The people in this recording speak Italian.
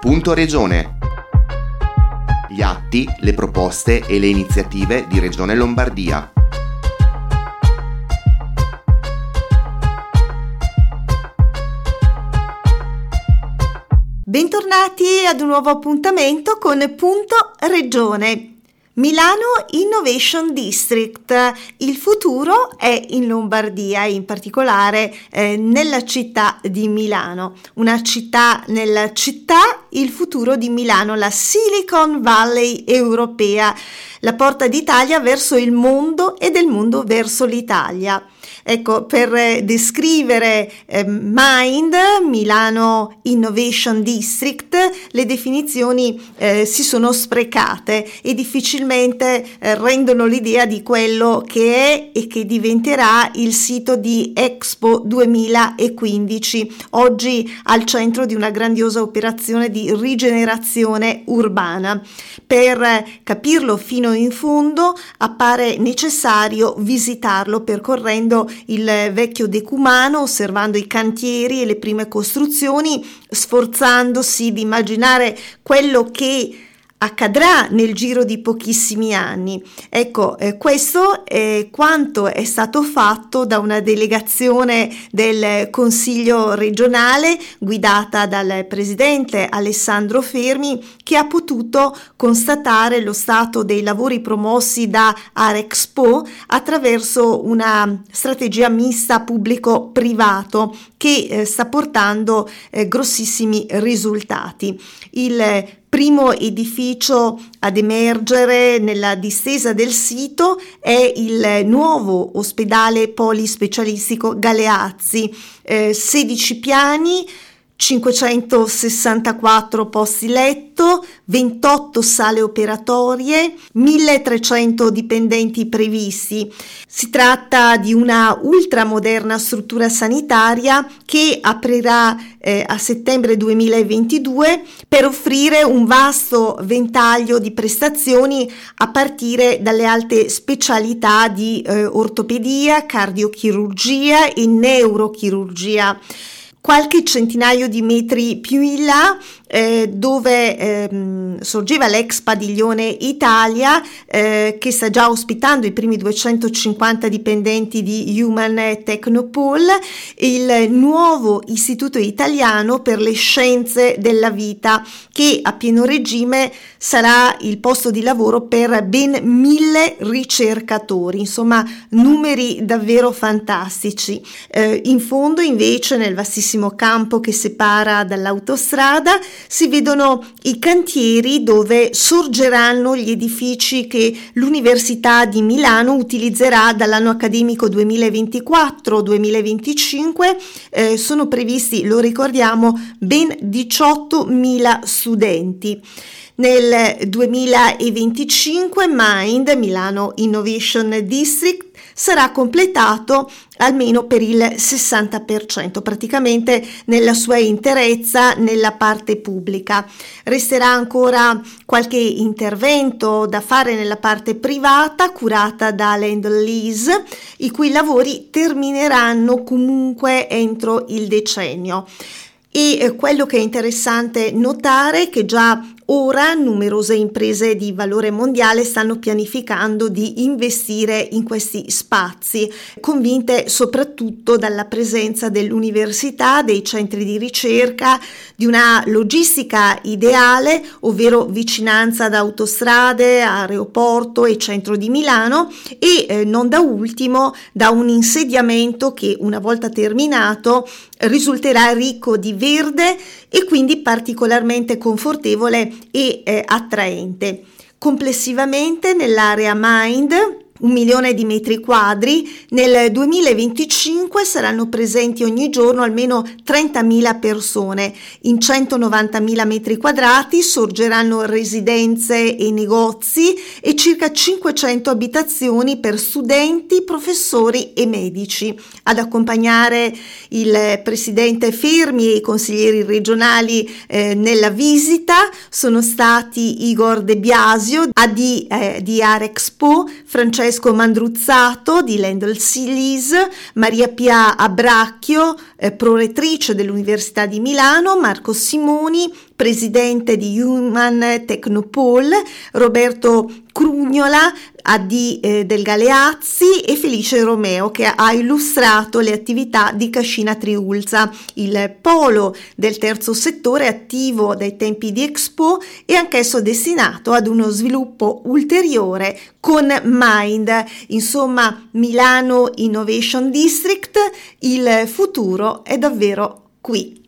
Punto Regione. Gli atti, le proposte e le iniziative di Regione Lombardia. Bentornati ad un nuovo appuntamento con Punto Regione. Milano Innovation District. Il futuro è in Lombardia, in particolare eh, nella città di Milano. Una città nella città, il futuro di Milano, la Silicon Valley europea, la porta d'Italia verso il mondo e del mondo verso l'Italia. Ecco, per eh, descrivere eh, Mind, Milano Innovation District, le definizioni eh, si sono sprecate e difficilmente eh, rendono l'idea di quello che è e che diventerà il sito di Expo 2015, oggi al centro di una grandiosa operazione di rigenerazione urbana. Per capirlo fino in fondo appare necessario visitarlo percorrendo il vecchio decumano, osservando i cantieri e le prime costruzioni, sforzandosi di immaginare quello che accadrà nel giro di pochissimi anni. Ecco, eh, questo è quanto è stato fatto da una delegazione del Consiglio regionale guidata dal presidente Alessandro Fermi che ha potuto constatare lo stato dei lavori promossi da Arexpo attraverso una strategia mista pubblico-privato che eh, sta portando eh, grossissimi risultati. Il primo edificio ad emergere nella distesa del sito è il nuovo ospedale polispecialistico Galeazzi, eh, 16 piani, 564 posti letto, 28 sale operatorie, 1300 dipendenti previsti. Si tratta di una ultramoderna struttura sanitaria che aprirà eh, a settembre 2022 per offrire un vasto ventaglio di prestazioni a partire dalle alte specialità di eh, ortopedia, cardiochirurgia e neurochirurgia qualche centinaio di metri più in là eh, dove ehm, sorgeva l'ex padiglione Italia eh, che sta già ospitando i primi 250 dipendenti di Human Technopool, il nuovo istituto italiano per le scienze della vita che a pieno regime sarà il posto di lavoro per ben mille ricercatori, insomma numeri davvero fantastici. Eh, in fondo invece nel vastissimo campo che separa dall'autostrada si vedono i cantieri dove sorgeranno gli edifici che l'Università di Milano utilizzerà dall'anno accademico 2024-2025. Eh, sono previsti, lo ricordiamo, ben 18.000 studenti. Nel 2025 Mind, Milano Innovation District, sarà completato almeno per il 60%, praticamente nella sua interezza nella parte pubblica. Resterà ancora qualche intervento da fare nella parte privata curata da Land Lease, i cui lavori termineranno comunque entro il decennio. E eh, quello che è interessante notare è che già Ora numerose imprese di valore mondiale stanno pianificando di investire in questi spazi, convinte soprattutto dalla presenza dell'università, dei centri di ricerca, di una logistica ideale, ovvero vicinanza ad autostrade, aeroporto e centro di Milano e eh, non da ultimo da un insediamento che una volta terminato risulterà ricco di verde e quindi particolarmente confortevole e eh, attraente. Complessivamente nell'area Mind un milione di metri quadri, nel 2025 saranno presenti ogni giorno almeno 30.000 persone. In 190.000 metri quadrati sorgeranno residenze e negozi e circa 500 abitazioni per studenti, professori e medici. Ad accompagnare il presidente Fermi e i consiglieri regionali eh, nella visita sono stati Igor De Biasio, AD eh, di Arexpo, Francesco Mandruzzato di Lendl Silis, Maria Pia Abracchio, eh, prorettrice dell'Università di Milano, Marco Simoni, presidente di Human Technopole, Roberto Crugnola, AD eh, del Galeazzi e Felice Romeo che ha illustrato le attività di Cascina Triulza, il polo del terzo settore attivo dai tempi di Expo e anch'esso destinato ad uno sviluppo ulteriore con Mind. Insomma, Milano Innovation District, il futuro è davvero qui.